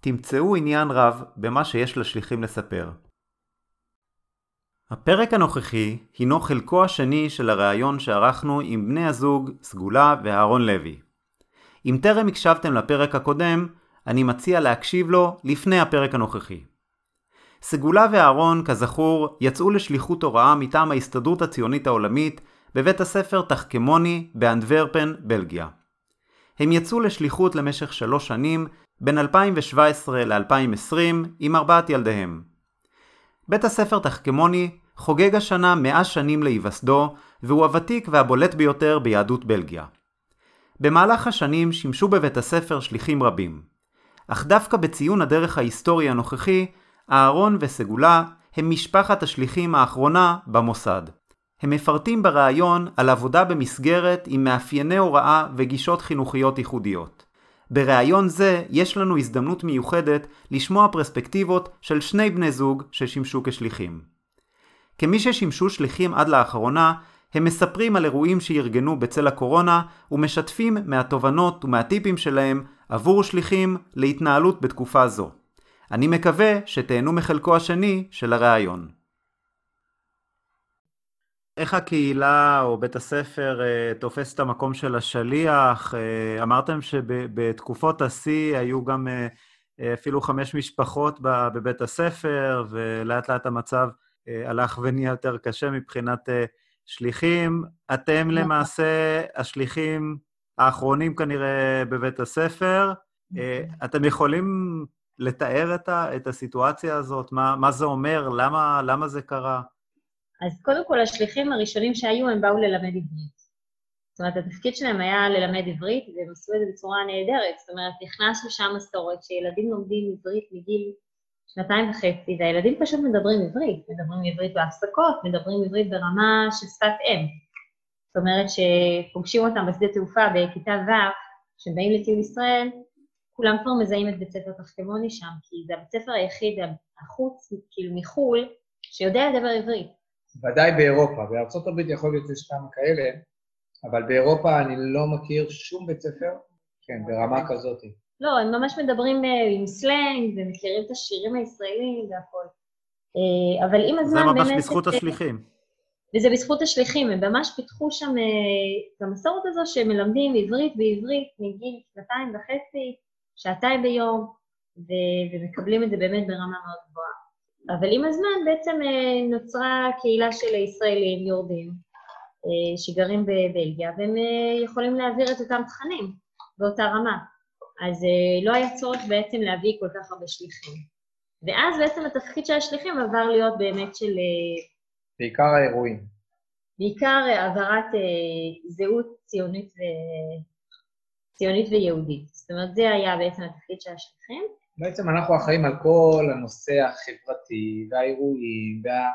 תמצאו עניין רב במה שיש לשליחים לספר. הפרק הנוכחי הינו חלקו השני של הראיון שערכנו עם בני הזוג סגולה ואהרון לוי. אם טרם הקשבתם לפרק הקודם, אני מציע להקשיב לו לפני הפרק הנוכחי. סגולה ואהרון, כזכור, יצאו לשליחות הוראה מטעם ההסתדרות הציונית העולמית בבית הספר תחכמוני באנדוורפן, בלגיה. הם יצאו לשליחות למשך שלוש שנים, בין 2017 ל-2020, עם ארבעת ילדיהם. בית הספר תחכמוני חוגג השנה 100 שנים להיווסדו, והוא הוותיק והבולט ביותר ביהדות בלגיה. במהלך השנים שימשו בבית הספר שליחים רבים. אך דווקא בציון הדרך ההיסטורי הנוכחי, אהרון וסגולה הם משפחת השליחים האחרונה במוסד. הם מפרטים בריאיון על עבודה במסגרת עם מאפייני הוראה וגישות חינוכיות ייחודיות. בריאיון זה יש לנו הזדמנות מיוחדת לשמוע פרספקטיבות של שני בני זוג ששימשו כשליחים. כמי ששימשו שליחים עד לאחרונה, הם מספרים על אירועים שארגנו בצל הקורונה ומשתפים מהתובנות ומהטיפים שלהם עבור שליחים להתנהלות בתקופה זו. אני מקווה שתהנו מחלקו השני של הראיון. איך הקהילה או בית הספר אה, תופס את המקום של השליח? אה, אמרתם שבתקופות השיא היו גם אה, אפילו חמש משפחות בבית הספר, ולאט לאט המצב הלך ונהיה יותר קשה מבחינת שליחים. אתם נכון. למעשה השליחים האחרונים כנראה בבית הספר. נכון. אתם יכולים לתאר את, הסיטואציה הזאת? מה, מה זה אומר? למה, למה זה קרה? אז קודם כל, השליחים הראשונים שהיו, הם באו ללמד עברית. זאת אומרת, התפקיד שלהם היה ללמד עברית, והם עשו את זה בצורה נהדרת. זאת אומרת, נכנס לשם מסורת שילדים לומדים עברית מגיל שנתיים וחצי, והילדים פשוט מדברים עברית. מדברים עברית בהפסקות, מדברים עברית ברמה של שפת אם. זאת אומרת, שפוגשים אותם בשדה תעופה בכיתה ו', שבאים לטיול ישראל, כולם כבר מזהים את בית ספר תחכמוני שם, כי זה הבית ספר היחיד, החוץ, כאילו מחו"ל, שיודע לדבר עברית. ודאי באירופה, בארצות הברית יכול להיות שיש כמה כאלה, אבל באירופה אני לא מכיר שום בית ספר, כן, ברמה כזאת. לא, הם ממש מדברים אה, עם סלנג ומכירים את השירים הישראלים והכול. אה, אבל עם הזמן באמת... זה ממש בזכות השליחים. וזה בזכות השליחים, הם ממש פיתחו שם אה, את המסורת הזו שמלמדים עברית בעברית מגיל שנתיים וחצי, שעתיים ביום, ומקבלים את זה באמת ברמה מאוד גבוהה. אבל עם הזמן בעצם אה, נוצרה קהילה של ישראלים יורדים אה, שגרים בבלגיה, והם אה, יכולים להעביר את אותם תכנים באותה רמה. אז לא היה צורך בעצם להביא כל כך הרבה שליחים. ואז בעצם התפקיד של השליחים עבר להיות באמת של... בעיקר האירועים. בעיקר העברת זהות ציונית, ו... ציונית ויהודית. זאת אומרת, זה היה בעצם התפקיד של השליחים. בעצם אנחנו אחראים על כל הנושא החברתי והאירועים, וה...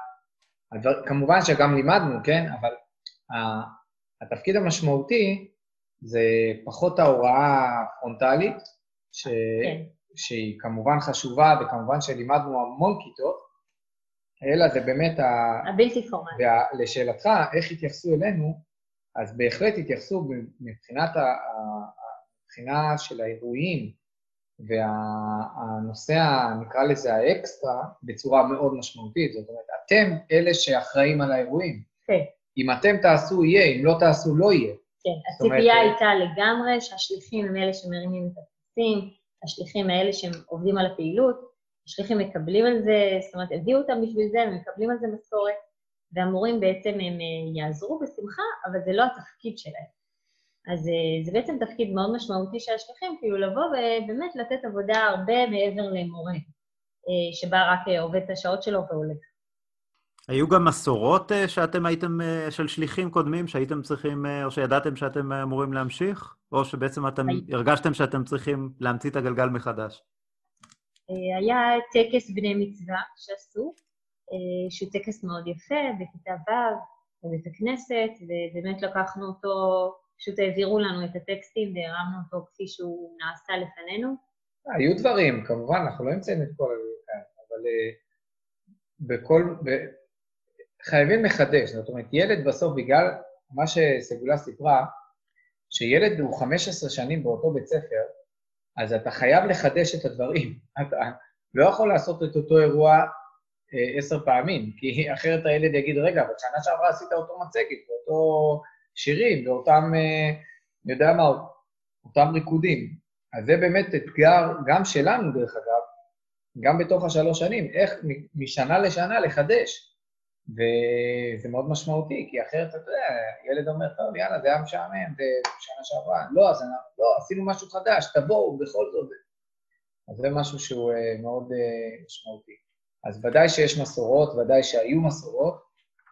כמובן שגם לימדנו, כן? אבל התפקיד המשמעותי זה פחות ההוראה הפרונטלית, ש... כן. שהיא כמובן חשובה, וכמובן שלימדנו המון כיתות, אלא זה באמת ה... הבלתי פורמלי. ולשאלתך, איך התייחסו אלינו, אז בהחלט התייחסו מבחינת ה... מבחינה של האירועים והנושא, נקרא לזה האקסטרה, בצורה מאוד משמעותית. זאת אומרת, אתם אלה שאחראים על האירועים. כן. אם אתם תעשו, יהיה, אם לא תעשו, לא יהיה. כן, הציפייה הייתה לגמרי שהשליחים הם אלה שמרימים את הטפסים, השליחים האלה שהם עובדים על הפעילות, השליחים מקבלים על זה, זאת אומרת, הביאו אותם בשביל זה, הם מקבלים על זה משכורת, והמורים בעצם הם אה, יעזרו בשמחה, אבל זה לא התפקיד שלהם. אז אה, זה בעצם תפקיד מאוד משמעותי של השליחים, כאילו לבוא ובאמת לתת עבודה הרבה מעבר למורה, אה, שבא רק עובד את השעות שלו והולך. היו גם מסורות שאתם הייתם, של שליחים קודמים, שהייתם צריכים, או שידעתם שאתם אמורים להמשיך? או שבעצם אתם הי... הרגשתם שאתם צריכים להמציא את הגלגל מחדש? היה טקס בני מצווה שעשו, שהוא טקס מאוד יפה, בכיתה ו', בבית הכנסת, ובאמת לקחנו אותו פשוט העבירו לנו את הטקסטים והרמנו אותו כפי שהוא נעשה לפנינו. היו דברים, כמובן, אנחנו לא נמצאים את כל כאן, אבל uh, בכל... חייבים לחדש, זאת אומרת, ילד בסוף, בגלל מה שסגולה סיפרה, שילד הוא 15 שנים באותו בית ספר, אז אתה חייב לחדש את הדברים. אתה לא יכול לעשות את אותו אירוע אה, עשר פעמים, כי אחרת הילד יגיד, רגע, אבל שנה שעברה עשית אותו מצגת, ואותו שירים ואותם, אה, אני יודע מה, אותם ריקודים. אז זה באמת אתגר גם שלנו, דרך אגב, גם בתוך השלוש שנים, איך משנה לשנה לחדש. וזה מאוד משמעותי, כי אחרת, אתה יודע, ילד אומר, טוב, יאללה, זה היה משעמם, זה שנה שעברה. לא, אז אנחנו, לא, עשינו משהו חדש, תבואו, בכל זאת. אז זה משהו שהוא אה, מאוד אה, משמעותי. אז ודאי שיש מסורות, ודאי שהיו מסורות,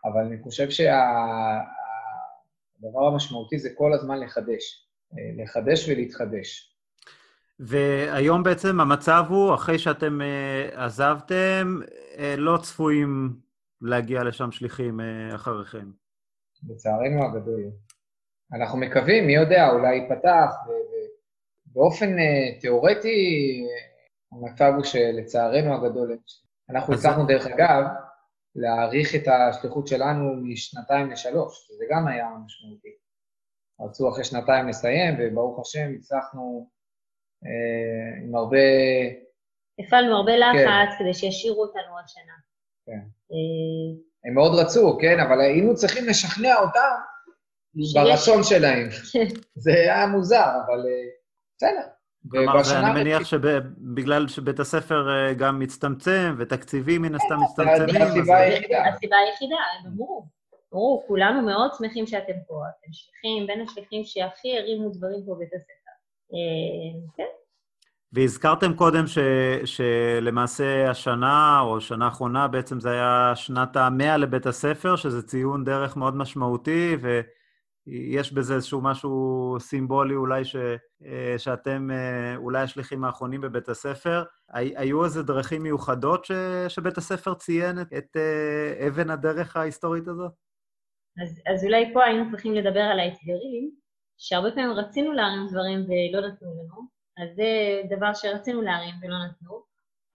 אבל אני חושב שה... הדבר המשמעותי זה כל הזמן לחדש, אה, לחדש ולהתחדש. והיום בעצם המצב הוא, אחרי שאתם uh, עזבתם, uh, לא צפויים להגיע לשם שליחים uh, אחריכם. לצערנו הגדול. אנחנו מקווים, מי יודע, אולי ייפתח, ובאופן uh, תיאורטי, המצב הוא שלצערנו הגדול, אנחנו הצלחנו, דרך אגב, להאריך את השליחות שלנו משנתיים לשלוש, שזה גם היה משמעותי. רצו אחרי שנתיים לסיים, וברוך השם הצלחנו אה, עם הרבה... הפעלנו הרבה לחץ כן. כדי שישאירו אותנו עוד שנה. כן. אה... הם מאוד רצו, כן, אבל היינו צריכים לשכנע אותם שיש... ברצון שלהם. זה היה מוזר, אבל אה, בסדר. כלומר, אני מניח שבגלל שבית הספר אה, גם מצטמצם, ותקציבים מן הסתם מצטמצמים, אז... הסיבה היחידה. הסיבה היחידה, ברור. ברור, כולנו מאוד שמחים שאתם פה. אתם שליחים, בין השליחים שהכי הרימו דברים פה בבית הספר. אה, כן. והזכרתם קודם ש, שלמעשה השנה, או שנה האחרונה, בעצם זה היה שנת המאה לבית הספר, שזה ציון דרך מאוד משמעותי, ו... יש בזה איזשהו משהו סימבולי אולי ש, אה, שאתם אה, אולי השליחים האחרונים בבית הספר. היו איזה דרכים מיוחדות ש, שבית הספר ציין את, את אה, אבן הדרך ההיסטורית הזאת? אז, אז אולי פה היינו צריכים לדבר על האתגרים, שהרבה פעמים רצינו להרים דברים ולא נתנו לנו, אז זה דבר שרצינו להרים ולא נתנו.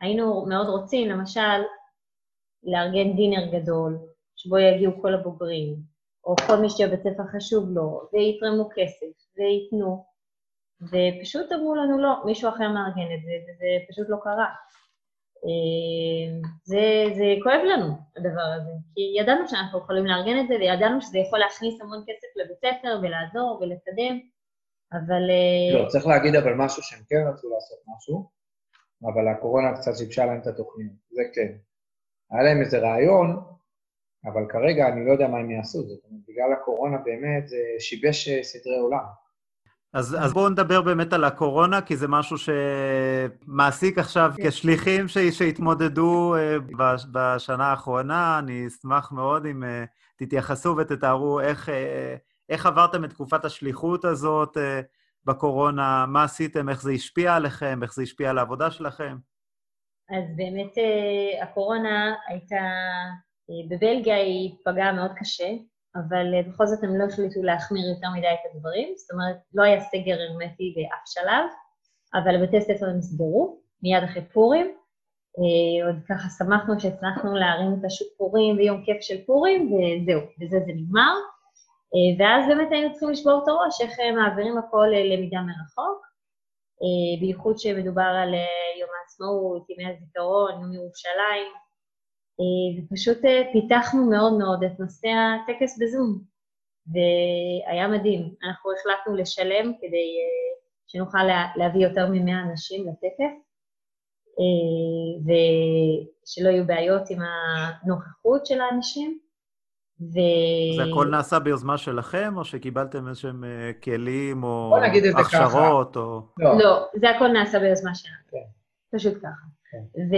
היינו מאוד רוצים, למשל, לארגן דינר גדול, שבו יגיעו כל הבוגרים, או כל מי שבית ספר חשוב לו, ויתרמו כסף, וייתנו, ופשוט אמרו לנו לא, מישהו אחר מארגן את זה, וזה פשוט לא קרה. אה, זה, זה כואב לנו, הדבר הזה, כי ידענו שאנחנו יכולים לארגן את זה, וידענו שזה יכול להכניס המון כסף לבית ספר, ולעזור, ולקדם, אבל... אה, לא, צריך להגיד אבל משהו שהם כן רצו לעשות משהו, אבל הקורונה קצת שיבשה להם את התוכנית, זה כן. היה להם איזה רעיון, אבל כרגע אני לא יודע מה הם יעשו, זאת אומרת, בגלל הקורונה באמת זה שיבש אה, סדרי עולם. אז, אז בואו נדבר באמת על הקורונה, כי זה משהו שמעסיק עכשיו כן. כשליחים ש, שהתמודדו אה, בשנה האחרונה. אני אשמח מאוד אם אה, תתייחסו ותתארו איך, איך עברתם את תקופת השליחות הזאת בקורונה, מה עשיתם, איך זה השפיע עליכם, איך זה השפיע על העבודה שלכם. אז באמת הקורונה הייתה בבלגיה היא פגעה מאוד קשה, אבל אה, בכל זאת הם לא החליטו להחמיר יותר מדי את הדברים, זאת אומרת, לא היה סגר הרמטי באף שלב, אבל בתי ספר נסגרו מיד אחרי פורים, עוד ככה שמחנו שהצלחנו להרים את השיפורים ביום כיף של פורים, וזהו, בזה זה נגמר. ואז באמת היינו צריכים לשבור את הראש איך מעבירים הכל ללמידה מרחוק, בייחוד שמדובר על יום העצמאות, ימי הזיכרון, יום ירושלים, ופשוט פיתחנו מאוד מאוד את נושא הטקס בזום, והיה מדהים. אנחנו החלטנו לשלם כדי שנוכל להביא יותר מ-100 אנשים לטקס, ושלא יהיו בעיות עם הנוכחות של האנשים. ו... זה הכל נעשה ביוזמה שלכם, או שקיבלתם איזשהם כלים, או הכשרות, או... לא. לא, זה הכל נעשה ביוזמה שלנו. כן. פשוט ככה. כן. ו...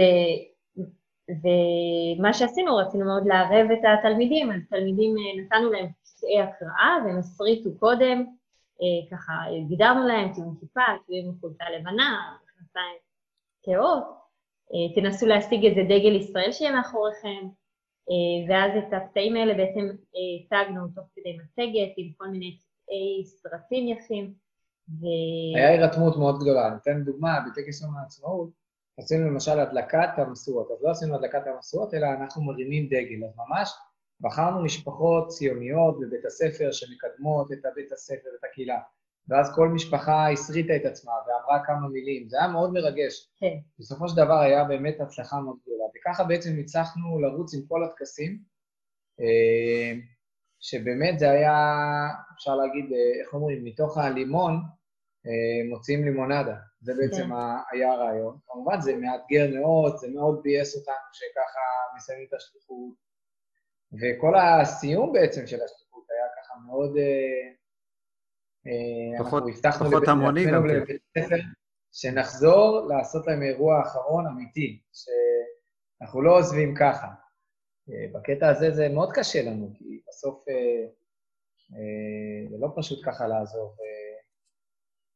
ומה שעשינו, רצינו מאוד לערב את התלמידים, אז תלמידים, נתנו להם קטעי הקראה, והם הסריטו קודם, ככה גידרנו להם, תהיו עם תהיו עם חולצה לבנה, מכנסיים כהות, תנסו להשיג איזה דגל ישראל שיהיה מאחוריכם, ואז את הקטעים האלה בעצם הצגנו תוך כדי מצגת עם כל מיני קטעי סרטים יפים. ו... היה הירתמות מאוד גדולה. אני אתן דוגמה, בטקס יום העצמאות, עשינו למשל הדלקת המשואות. אז לא עשינו הדלקת המשואות, אלא אנחנו מרימים דגל. אז ממש בחרנו משפחות ציוניות בבית הספר שמקדמות את הבית הספר ואת הקהילה. ואז כל משפחה הסריטה את עצמה ואמרה כמה מילים. זה היה מאוד מרגש. כן. בסופו של דבר היה באמת הצלחה מאוד גדולה. וככה בעצם הצלחנו לרוץ עם כל הטקסים, שבאמת זה היה, אפשר להגיד, איך אומרים, מתוך הלימון מוציאים לימונדה. זה בעצם כן. היה הרעיון. כמובן, זה מאתגר מאוד, זה מאוד ביאס אותנו שככה מסיימים את השליחות. וכל הסיום בעצם של השליחות היה ככה מאוד... פחות, פחות המוני גם כן. שנחזור לעשות להם אירוע אחרון אמיתי, שאנחנו לא עוזבים ככה. בקטע הזה זה מאוד קשה לנו, כי בסוף זה לא פשוט ככה לעזוב.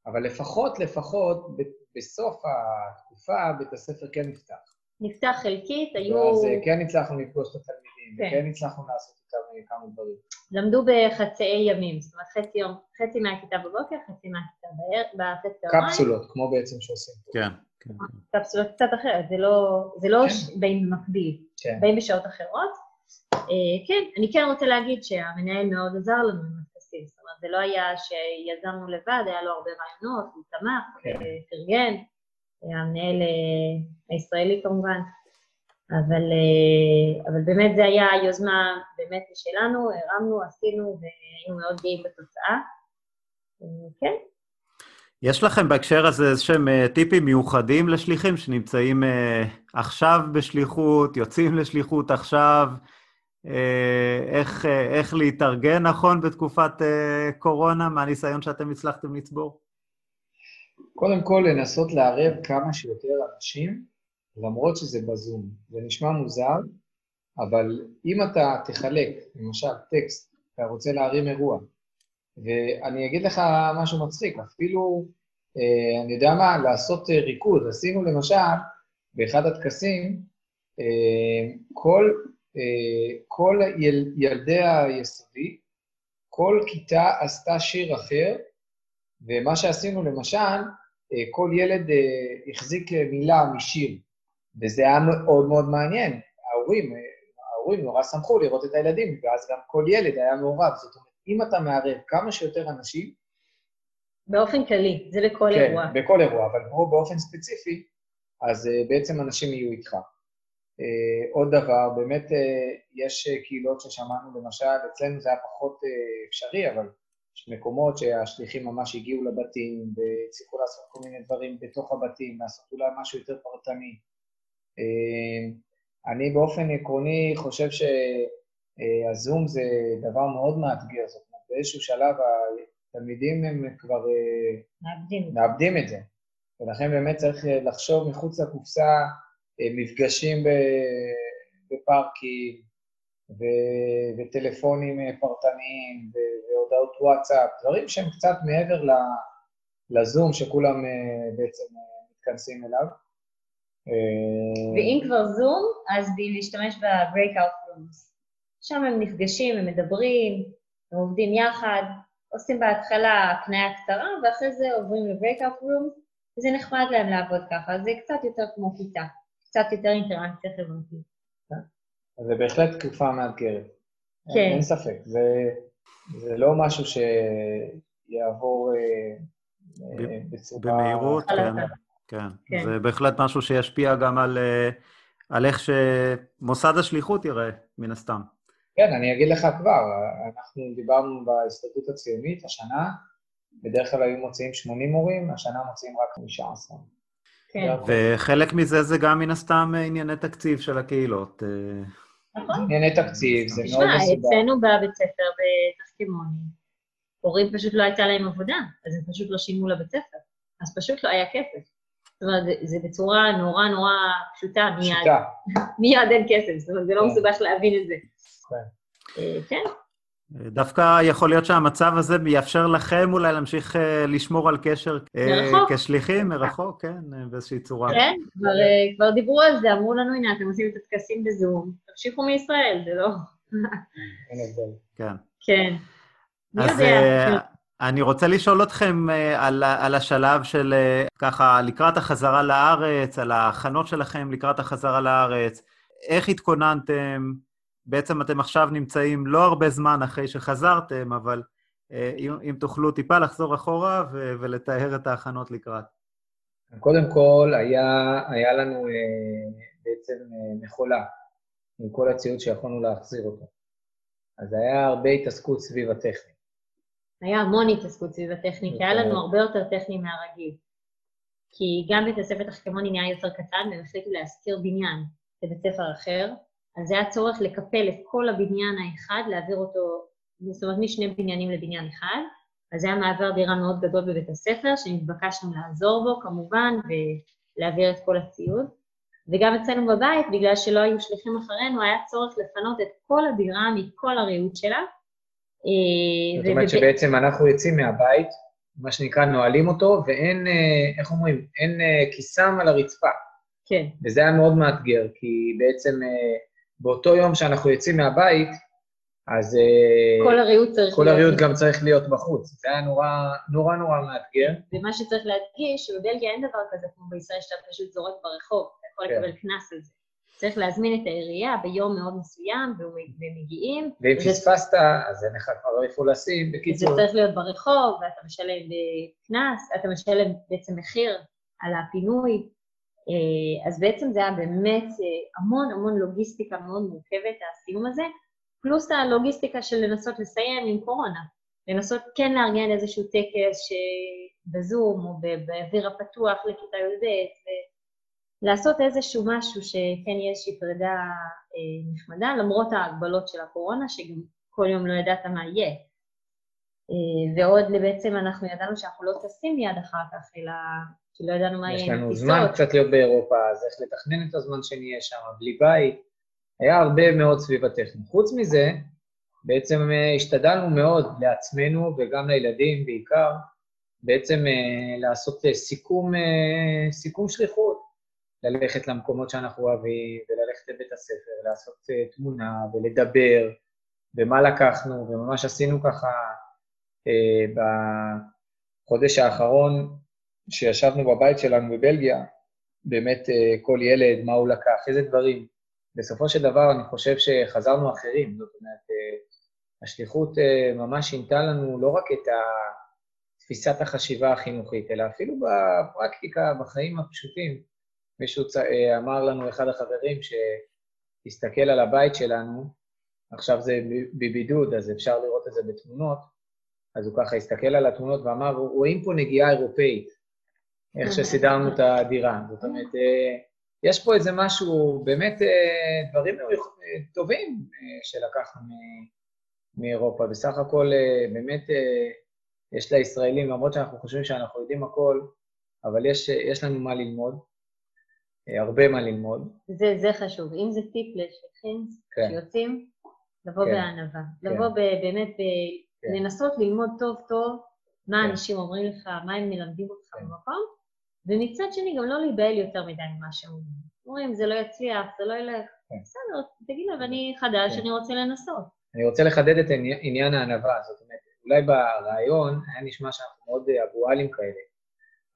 אבל לפחות, לפחות, בסוף התקופה בית הספר כן נפתח. נפתח חלקית, היו... אז כן הצלחנו לפגוש את התלמידים, כן. וכן הצלחנו לעשות איתם כמה דברים. למדו בחצאי ימים, זאת אומרת חצי, יום, חצי מהכיתה בבוקר, חצי מהכיתה בחצי יומיים. קפסולות, כמו בעצם שעושים פה. כן, כן. קפסולות קצת אחרת, זה לא, זה לא כן. באים במקביל, כן. באים בשעות אחרות. אה, כן, אני כן רוצה להגיד שהמנהל מאוד עזר לנו עם זה לא היה שיזמנו לבד, היה לו הרבה רעיונות, הוא תמך, כן. פרגן, המנהל אה, הישראלי כמובן. אבל, אה, אבל באמת זה היה יוזמה באמת שלנו, הרמנו, עשינו והיינו מאוד גאים בתוצאה. אה, כן. יש לכם בהקשר הזה איזשהם אה, טיפים מיוחדים לשליחים שנמצאים עכשיו בשליחות, יוצאים לשליחות עכשיו, איך, איך להתארגן נכון בתקופת קורונה, מהניסיון שאתם הצלחתם לצבור? קודם כל, לנסות לערב כמה שיותר אנשים למרות שזה בזום. זה נשמע מוזר, אבל אם אתה תחלק, למשל, טקסט, אתה רוצה להרים אירוע, ואני אגיד לך משהו מצחיק, אפילו, אה, אני יודע מה, לעשות אה, ריקוד. עשינו למשל, באחד הטקסים, אה, כל, אה, כל יל, ילדי היסודי, כל כיתה עשתה שיר אחר, ומה שעשינו למשל, אה, כל ילד אה, החזיק מילה משיר. וזה היה מאוד מאוד מעניין. ההורים, ההורים נורא שמחו לראות את הילדים, ואז גם כל ילד היה מעורב. זאת אומרת, אם אתה מערב כמה שיותר אנשים... באופן כללי, זה בכל כן, אירוע. כן, בכל אירוע, אבל פה באופן ספציפי, אז בעצם אנשים יהיו איתך. Uh, עוד דבר, באמת uh, יש קהילות ששמענו, למשל, אצלנו זה היה פחות uh, אפשרי, אבל יש מקומות שהשליחים ממש הגיעו לבתים והצליחו לעשות כל מיני דברים בתוך הבתים, לעשות אולי משהו יותר פרטני. אה, אני באופן עקרוני חושב שהזום זה דבר מאוד מאתגר, זאת אומרת, באיזשהו שלב התלמידים הם כבר אה, מאבדים, מאבדים את זה, ולכן באמת צריך לחשוב מחוץ לקופסה, מפגשים בפארקים, ו- וטלפונים פרטניים, והודעות וואטסאפ, דברים שהם קצת מעבר לזום שכולם בעצם מתכנסים אליו. ואם כבר זום, אז להשתמש ב-breakout rooms. שם הם נפגשים, הם מדברים, הם עובדים יחד, עושים בהתחלה הקניה קצרה, ואחרי זה עוברים ל-breakout rooms, וזה נחמד להם לעבוד ככה, זה קצת יותר כמו כיתה. קצת יותר אינטראקציה חברתית. אז זה בהחלט תקופה מאתגרת. כן. אין ספק. זה, זה לא משהו שיעבור אה, אה, בצורה... במהירות, כן. כן. כן. זה בהחלט משהו שישפיע גם על, אה, על איך שמוסד השליחות ייראה, מן הסתם. כן, אני אגיד לך כבר, אנחנו דיברנו בהסתדרות הציונית השנה, בדרך כלל היו מוציאים 80 מורים, השנה מוציאים רק 15. כן, וחלק מזה זה גם מן הסתם אה, ענייני תקציב של הקהילות. אה, נכון. ענייני תקציב, זה מאוד תשמע, מסודר. אצלנו בבית ספר בתחכמוני, הורים פשוט לא הייתה להם עבודה, אז הם פשוט לא שילמו לבית ספר. אז פשוט לא היה כסף. זאת אומרת, זה- בצורה נורא נורא פשוטה, מיד, פשוטה. מיד אין כסף, זאת אומרת, זה לא כן. מסובך להבין את זה. כן. דווקא יכול להיות שהמצב הזה יאפשר לכם אולי להמשיך אה, לשמור על קשר אה, מרחוק. כשליחים, מרחוק, כן, אה, באיזושהי צורה. כן, כבר, כבר דיברו על זה, אמרו לנו, הנה, אתם עושים את הטקסים בזום, תמשיכו מישראל, זה לא... כן. כן. אז אני רוצה לשאול אתכם על, על השלב של ככה, לקראת החזרה לארץ, על ההכנות שלכם לקראת החזרה לארץ, איך התכוננתם? בעצם אתם עכשיו נמצאים לא הרבה זמן אחרי שחזרתם, אבל אה, אם, אם תוכלו טיפה לחזור אחורה ו- ולתאר את ההכנות לקראת. קודם כל, היה, היה לנו אה, בעצם אה, מכולה עם כל הציוד שיכולנו להחזיר אותו. אז היה הרבה התעסקות סביב הטכני. היה המון התעסקות סביב הטכנית, היה לנו הרבה יותר טכני מהרגיל. כי גם בית הספר תחכמוני נהיה יותר קטן, והם החליטו להשכיר בניין לבית ספר אחר, אז היה צורך לקפל את כל הבניין האחד, להעביר אותו, זאת אומרת, משני בניינים לבניין אחד, אז היה מעבר דירה מאוד גדול בבית הספר, שנתבקשנו לעזור בו כמובן, ולהעביר את כל הציוד. וגם אצלנו בבית, בגלל שלא היו שליחים אחרינו, היה צורך לפנות את כל הדירה מכל הריהוט שלה. אה, זאת אומרת שבעצם אנחנו יוצאים מהבית, מה שנקרא נועלים אותו, ואין, אה, איך אומרים, אין אה, כיסם על הרצפה. כן, וזה היה מאוד מאתגר, כי בעצם באותו יום שאנחנו יוצאים מהבית, אז אה, כל הריהוט צריך כל להיות- הריהוט גם צריך להיות בחוץ. זה היה נורא נורא נורא מאתגר. ומה שצריך להדגיש, שבבלגיה אין דבר כזה כמו בישראל שאתה פשוט זורק ברחוב, אתה יכול כן. לקבל קנס על זה. צריך להזמין את העירייה ביום מאוד מסוים, והם מגיעים. ואם פספסת, אז אין לך כבר איפה לשים. זה בקיצור, צריך להיות ברחוב, ואתה משלם אה, קנס, אתה משלם בעצם מחיר על הפינוי. אה, אז בעצם זה היה באמת אה, המון המון לוגיסטיקה מאוד מורכבת, הסיום הזה, פלוס הלוגיסטיקה של לנסות לסיים עם קורונה. לנסות כן לארגן איזשהו טקס בזום או באוויר הפתוח לכיתה י"ב, ולעשות איזשהו משהו שכן יהיה איזושהי פרידה אה, נחמדה, למרות ההגבלות של הקורונה, שגם כל יום לא ידעת מה יהיה. ועוד בעצם אנחנו ידענו שאנחנו לא טסים מיד אחר כך, אלא כי לא ידענו מה יש יהיה עם לנו הטיסות. זמן קצת להיות באירופה, אז איך לתכנן את הזמן שנהיה שם, בלי בית. היה הרבה מאוד סביב הטכני. חוץ מזה, בעצם אה, השתדלנו מאוד לעצמנו וגם לילדים בעיקר, בעצם אה, לעשות אה, סיכום, סיכום שליחות. ללכת למקומות שאנחנו אוהבים, וללכת לבית הספר, לעשות תמונה ולדבר, ומה לקחנו, וממש עשינו ככה בחודש האחרון, שישבנו בבית שלנו בבלגיה, באמת אה, כל ילד, מה הוא לקח, איזה דברים. בסופו של דבר אני חושב שחזרנו אחרים, זאת אומרת, אה, השליחות אה, ממש שינתה לנו לא רק את תפיסת החשיבה החינוכית, אלא אפילו בפרקטיקה, בחיים הפשוטים. מישהו צ- אמר לנו, אחד החברים, שהסתכל על הבית שלנו, עכשיו זה בבידוד, אז אפשר לראות את זה בתמונות, אז הוא ככה הסתכל על התמונות ואמר, רואים פה נגיעה אירופאית, איך שסידרנו את הדירה. זאת אומרת, אה, יש פה איזה משהו, באמת אה, דברים אה, טובים שלקחנו מאירופה. בסך הכל, באמת, יש לישראלים, למרות שאנחנו חושבים שאנחנו יודעים הכל, אבל יש, יש לנו מה ללמוד, הרבה מה ללמוד. זה, זה חשוב. אם זה טיפ לשליחים כן. שיוצאים, לבוא כן. בענווה. כן. לבוא ב- באמת, ב- כן. לנסות ללמוד טוב טוב מה כן. אנשים אומרים לך, מה הם מלמדים אותך כן. במקום, ומצד שני גם לא להיבהל יותר מדי ממה שאומרים. אומרים, זה לא יצליח, זה לא ילך. כן. בסדר, תגיד להם, אני חדש, כן. אני רוצה לנסות. אני רוצה לחדד את עני- עניין הענווה, זאת אומרת, אולי ברעיון היה נשמע שאנחנו מאוד אה, אבואלים כאלה,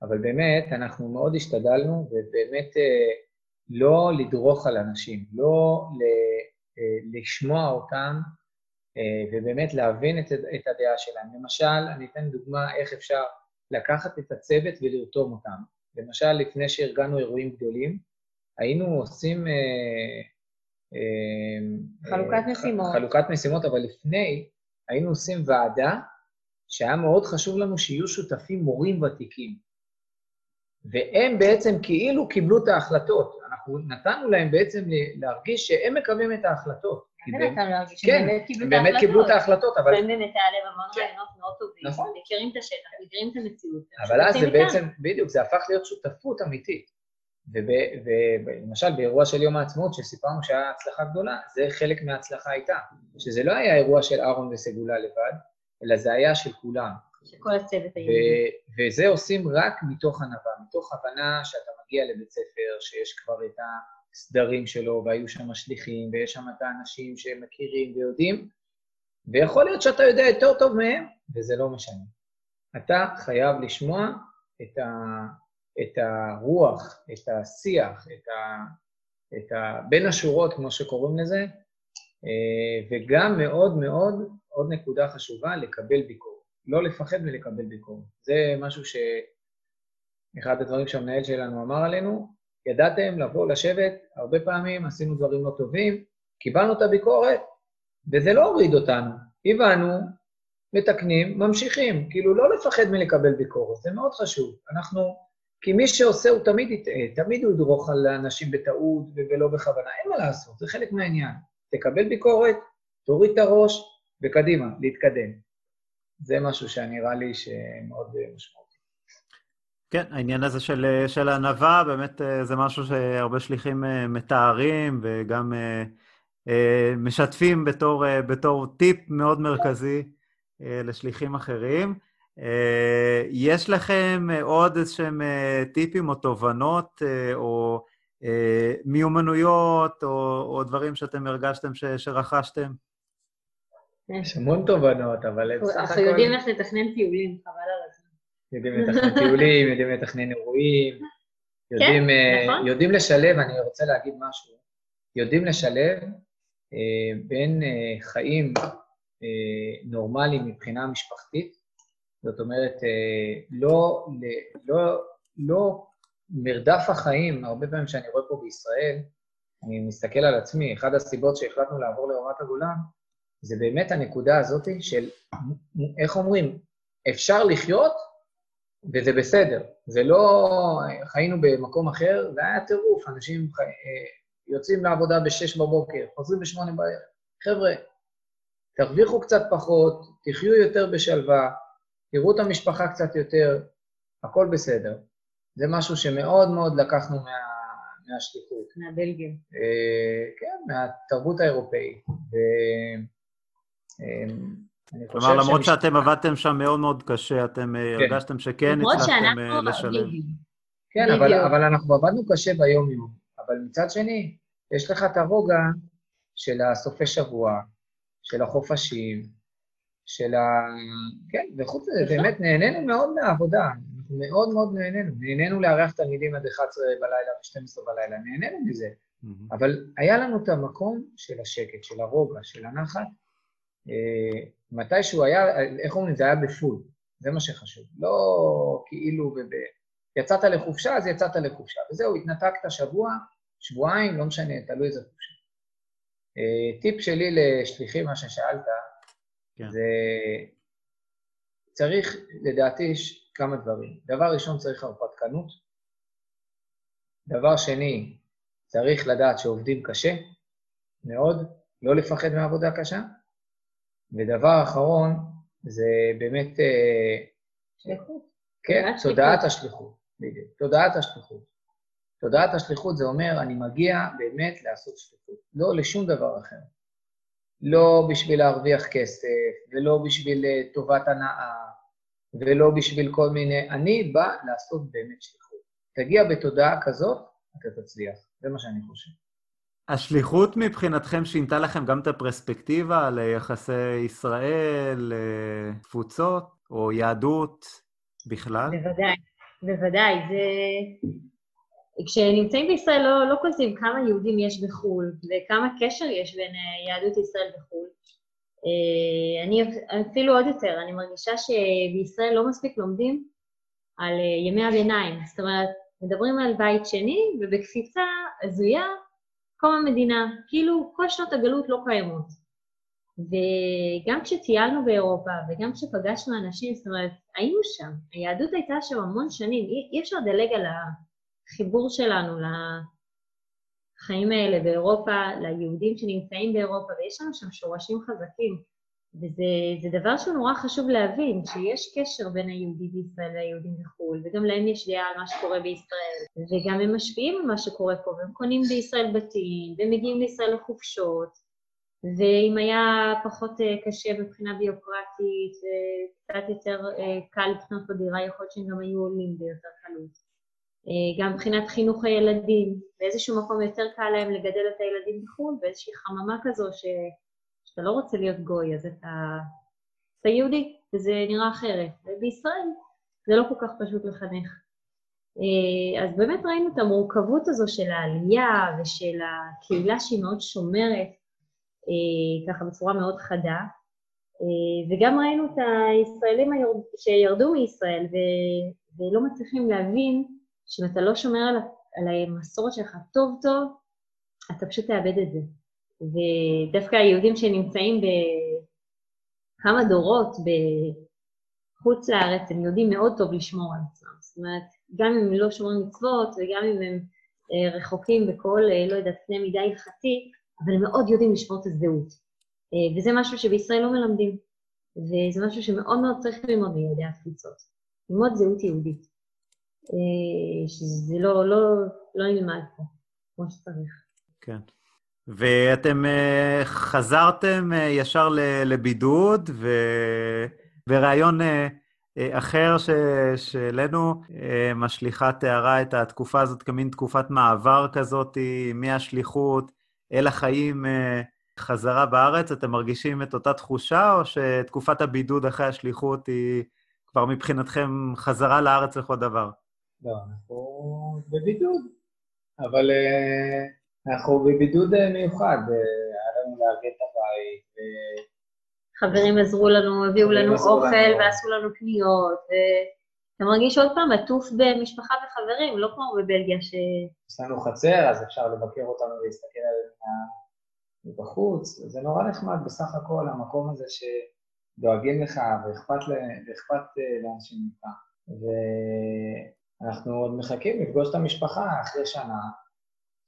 אבל באמת, אנחנו מאוד השתדלנו, ובאמת אה, לא לדרוך על אנשים, לא אה, לשמוע אותם ובאמת להבין את, את הדעה שלהם. למשל, אני אתן דוגמה איך אפשר לקחת את הצוות ולרתום אותם. למשל, לפני שארגנו אירועים גדולים, היינו עושים... אה, חלוקת משימות. חלוקת משימות, אבל לפני היינו עושים ועדה שהיה מאוד חשוב לנו שיהיו שותפים מורים ותיקים. והם בעצם כאילו קיבלו את ההחלטות. אנחנו נתנו להם בעצם להרגיש שהם מקבלים את ההחלטות. כן, הם באמת קיבלו את ההחלטות, אבל... והם באמת היה להם המון רעיונות מאוד טובים. נכון. מכירים את השטח, מכירים את המציאות. אבל אז זה בעצם, בדיוק, זה הפך להיות שותפות אמיתית. ולמשל באירוע של יום העצמאות, שסיפרנו שהיה הצלחה גדולה, זה חלק מההצלחה הייתה. שזה לא היה אירוע של אהרון וסגולה לבד, אלא זה היה של כולם. שכל הצוות היה. וזה עושים רק מתוך ענווה, מתוך הבנה שאתה מגיע לבית ספר, שיש כבר את הסדרים שלו, והיו שם שליחים, ויש שם את האנשים שמכירים ויודעים, ויכול להיות שאתה יודע יותר טוב מהם, וזה לא משנה. אתה חייב לשמוע את, ה, את הרוח, את השיח, את ה, את ה... בין השורות, כמו שקוראים לזה, אה, וגם מאוד מאוד, עוד נקודה חשובה, לקבל ביקורת. לא לפחד מלקבל ביקורת. זה משהו ש... אחד הדברים שהמנהל שלנו אמר עלינו, ידעתם לבוא, לשבת, הרבה פעמים עשינו דברים לא טובים, קיבלנו את הביקורת, וזה לא הוריד אותנו. הבנו, מתקנים, ממשיכים. כאילו, לא לפחד מלקבל ביקורת, זה מאוד חשוב. אנחנו, כי מי שעושה הוא תמיד יטעה, תמיד הוא ידרוך על אנשים בטעות ולא בכוונה, אין מה לעשות, זה חלק מהעניין. תקבל ביקורת, תוריד את הראש, וקדימה, להתקדם. זה משהו שנראה לי שמאוד משמעותי. כן, העניין הזה של, של ענווה, באמת אה, זה משהו שהרבה שליחים אה, מתארים וגם אה, משתפים בתור, בתור טיפ מאוד מרכזי לשליחים אחרים. יש לכם עוד איזשהם טיפים או תובנות או מיומנויות או, או דברים שאתם הרגשתם ש, שרכשתם? יש המון תובנות, אבל בסך הכול... אנחנו יודעים איך לתכנן טיולים, חבל על. יודעים לתכנן טיולים, יודעים לתכנן אירועים, יודעים, כן, uh, נכון. יודעים לשלב, אני רוצה להגיד משהו, יודעים לשלב uh, בין uh, חיים uh, נורמליים מבחינה משפחתית, זאת אומרת, uh, לא, לא, לא מרדף החיים, הרבה פעמים שאני רואה פה בישראל, אני מסתכל על עצמי, אחת הסיבות שהחלטנו לעבור לרמת הגולן, זה באמת הנקודה הזאת של, איך אומרים, אפשר לחיות וזה בסדר. זה לא, חיינו במקום אחר, זה היה טירוף, אנשים חי, יוצאים לעבודה ב-6 בבוקר, חוזרים ב-8 בערב. חבר'ה, תרוויחו קצת פחות, תחיו יותר בשלווה, תראו את המשפחה קצת יותר, הכל בסדר. זה משהו שמאוד מאוד לקחנו מה, מהשליחות. מהבלגים. אה, כן, מהתרבות האירופאית. ו... אמ, כלומר, למרות שאתם עבדתם שם מאוד מאוד קשה, אתם אה, כן. הרגשתם שכן הצלחתם אה, לשלם. כן, אבל, אבל אנחנו עבדנו קשה ביום-יום. אבל מצד שני, יש לך את הרוגע של הסופי שבוע, של החופשים, של ה... כן, וחוץ מזה, באמת נהנינו מאוד מהעבודה. אנחנו מאוד מאוד נהנינו. נהנינו לארח תלמידים עד 11 בלילה ו-12 בלילה, נהנינו מזה. Mm-hmm. אבל היה לנו את המקום של השקט, של הרוגע, של הנחת, מתי שהוא היה, איך אומרים, זה היה בפול, זה מה שחשוב. לא כאילו, וב... יצאת לחופשה, אז יצאת לחופשה. וזהו, התנתקת שבוע, שבועיים, לא משנה, תלוי איזה חופשה. אה, טיפ שלי לשליחים, מה ששאלת, כן. זה צריך, לדעתי, יש כמה דברים. דבר ראשון, צריך הרפתקנות. דבר שני, צריך לדעת שעובדים קשה, מאוד, לא לפחד מעבודה קשה. ודבר אחרון, זה באמת... אה, שליחות. כן, תודעת השליחות, בדיוק. תודעת השליחות. תודעת השליחות זה אומר, אני מגיע באמת לעשות שליחות, לא לשום דבר אחר. לא בשביל להרוויח כסף, ולא בשביל אה, טובת הנאה, ולא בשביל כל מיני... אני בא לעשות באמת שליחות. תגיע בתודעה כזאת, אתה תצליח. זה מה שאני חושב. השליחות מבחינתכם שינתה לכם גם את הפרספקטיבה ליחסי ישראל, תפוצות או יהדות בכלל? בוודאי, בוודאי. זה... כשנמצאים בישראל לא, לא קולטים כמה יהודים יש בחו"ל וכמה קשר יש בין אה, יהדות ישראל בחו"ל. אה, אני אפילו עוד יותר, אני מרגישה שבישראל לא מספיק לומדים על אה, ימי הביניים. זאת אומרת, מדברים על בית שני, ובקפיצה הזויה, קום המדינה. כאילו כל שנות הגלות לא קיימות. וגם כשטיילנו באירופה, וגם כשפגשנו אנשים, זאת אומרת, היינו שם. היהדות הייתה שם המון שנים, אי, אפשר לדלג על החיבור שלנו לחיים האלה באירופה, ליהודים שנמצאים באירופה, ויש לנו שם שורשים חזקים. וזה דבר שהוא נורא חשוב להבין, שיש קשר בין היהודי בישראל והיהודים בחו"ל, וגם להם יש דעה על מה שקורה בישראל, וגם הם משפיעים על מה שקורה פה, והם קונים בישראל בתים, והם מגיעים לישראל לחופשות, ואם היה פחות אה, קשה מבחינה ביוקרטית, וקצת יותר אה, קל לקנות פה דירה, יכול להיות שהם גם היו עולים ביותר קלות. אה, גם מבחינת חינוך הילדים, באיזשהו מקום יותר קל להם לגדל את הילדים בחו"ל, באיזושהי חממה כזו ש... שאתה לא רוצה להיות גוי, אז אתה, אתה יהודי, וזה נראה אחרת. ובישראל זה לא כל כך פשוט לחנך. אה, אז באמת ראינו את המורכבות הזו של העלייה ושל הקהילה שהיא מאוד שומרת, אה, ככה בצורה מאוד חדה, אה, וגם ראינו את הישראלים שירדו מישראל ולא מצליחים להבין שאם אתה לא שומר על, על המסורת שלך טוב טוב, אתה פשוט תאבד את זה. ודווקא היהודים שנמצאים בכמה דורות בחוץ לארץ, הם יודעים מאוד טוב לשמור על עצמם. זאת אומרת, גם אם הם לא שומרים מצוות וגם אם הם אה, רחוקים בכל, אה, לא יודעת, קנה מידה הלכתי, אבל הם מאוד יודעים לשמור את הזהות. אה, וזה משהו שבישראל לא מלמדים, וזה משהו שמאוד מאוד צריך ללמוד מיהודי התפוצות. ללמוד זהות יהודית, שזה לא, לא, לא נלמד פה כמו שצריך. כן. ואתם uh, חזרתם uh, ישר לבידוד, ו... וראיון uh, אחר שהעלינו, משליכה תיארה את התקופה הזאת כמין תקופת מעבר כזאת מהשליחות אל החיים חזרה בארץ. אתם מרגישים את אותה תחושה, או שתקופת הבידוד אחרי השליחות היא כבר מבחינתכם חזרה לארץ לכל דבר? לא, אנחנו בבידוד, אבל... Uh... אנחנו בבידוד אה, מיוחד, אה, היה לנו לארגן את הבית. חברים עזרו לנו, הביאו לנו אוכל ועשו לנו קניות, ואתה מרגיש עוד פעם עטוף במשפחה וחברים, לא כמו בבלגיה ש... יש לנו חצר, אז אפשר לבקר אותנו ולהסתכל עליהם מבחוץ, זה נורא נחמד בסך הכל, המקום הזה שדואגים לך ואכפת אה, לאנשים ממך. ואנחנו עוד מחכים לפגוש את המשפחה אחרי שנה,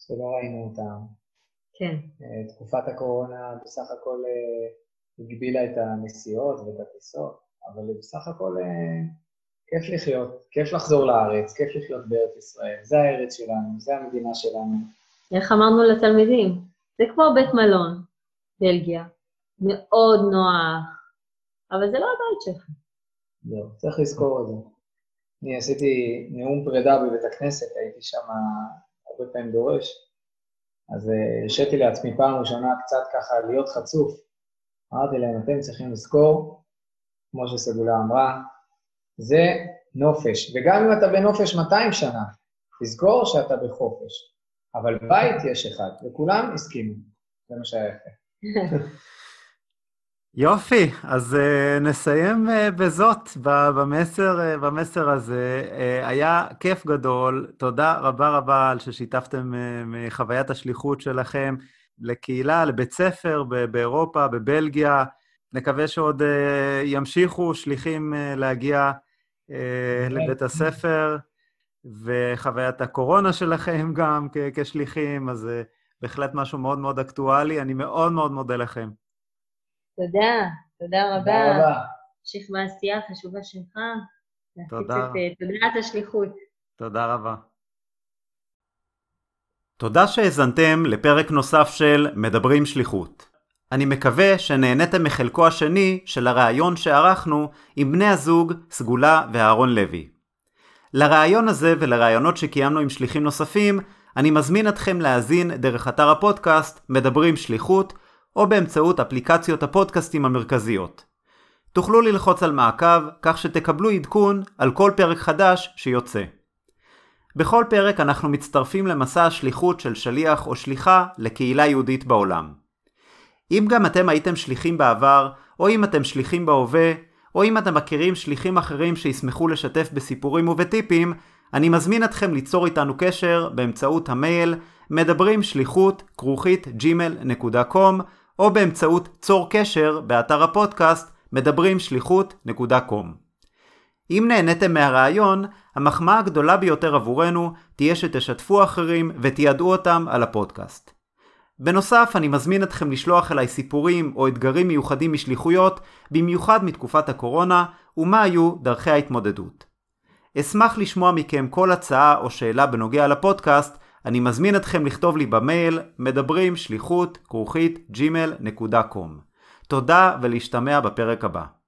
שלא ראינו אותם. כן. אה, תקופת הקורונה בסך הכל אה, הגבילה את הנסיעות ואת הטיסות, אבל בסך הכל אה, כיף לחיות, כיף לחזור לארץ, כיף לחיות בארץ ישראל. זה הארץ שלנו, זה המדינה שלנו. איך אמרנו לתלמידים? זה כמו בית מלון, בלגיה. מאוד נוח, אבל זה לא הבית שלך. לא, צריך לזכור את זה. אני עשיתי נאום פרידה בבית הכנסת, הייתי שם הרבה פעמים דורש. אז אה, הרשיתי לעצמי פעם ראשונה קצת ככה להיות חצוף. אמרתי להם, אתם צריכים לזכור, כמו שסגולה אמרה, זה נופש. וגם אם אתה בנופש 200 שנה, תזכור שאתה בחופש. אבל בית יש אחד, וכולם הסכימו. זה מה שהיה יפה. יופי, אז uh, נסיים uh, בזאת, במסר, uh, במסר הזה. Uh, היה כיף גדול, תודה רבה רבה על ששיתפתם uh, מחוויית השליחות שלכם לקהילה, לבית ספר באירופה, בבלגיה. נקווה שעוד uh, ימשיכו שליחים uh, להגיע uh, לבית הספר, וחוויית הקורונה שלכם גם כשליחים, אז uh, בהחלט משהו מאוד מאוד אקטואלי. אני מאוד מאוד מודה לכם. תודה, תודה רבה. תודה רבה. תמשיך בעשייה החשובה שלך. תודה. את אה, תודעת השליחות. תודה רבה. תודה שהאזנתם לפרק נוסף של מדברים שליחות. אני מקווה שנהניתם מחלקו השני של הראיון שערכנו עם בני הזוג סגולה ואהרון לוי. לראיון הזה ולראיונות שקיימנו עם שליחים נוספים, אני מזמין אתכם להאזין דרך אתר הפודקאסט מדברים שליחות, או באמצעות אפליקציות הפודקאסטים המרכזיות. תוכלו ללחוץ על מעקב כך שתקבלו עדכון על כל פרק חדש שיוצא. בכל פרק אנחנו מצטרפים למסע השליחות של שליח או שליחה לקהילה יהודית בעולם. אם גם אתם הייתם שליחים בעבר, או אם אתם שליחים בהווה, או אם אתם מכירים שליחים אחרים שישמחו לשתף בסיפורים ובטיפים, אני מזמין אתכם ליצור איתנו קשר באמצעות המייל מדברים שליחות כרוכית gmail.com או באמצעות צור קשר באתר הפודקאסט מדברים שליחות.com. אם נהניתם מהרעיון, המחמאה הגדולה ביותר עבורנו תהיה שתשתפו אחרים ותיעדו אותם על הפודקאסט. בנוסף, אני מזמין אתכם לשלוח אליי סיפורים או אתגרים מיוחדים משליחויות, במיוחד מתקופת הקורונה, ומה היו דרכי ההתמודדות. אשמח לשמוע מכם כל הצעה או שאלה בנוגע לפודקאסט, אני מזמין אתכם לכתוב לי במייל מדברים שליחות כרוכית gmail.com. תודה ולהשתמע בפרק הבא.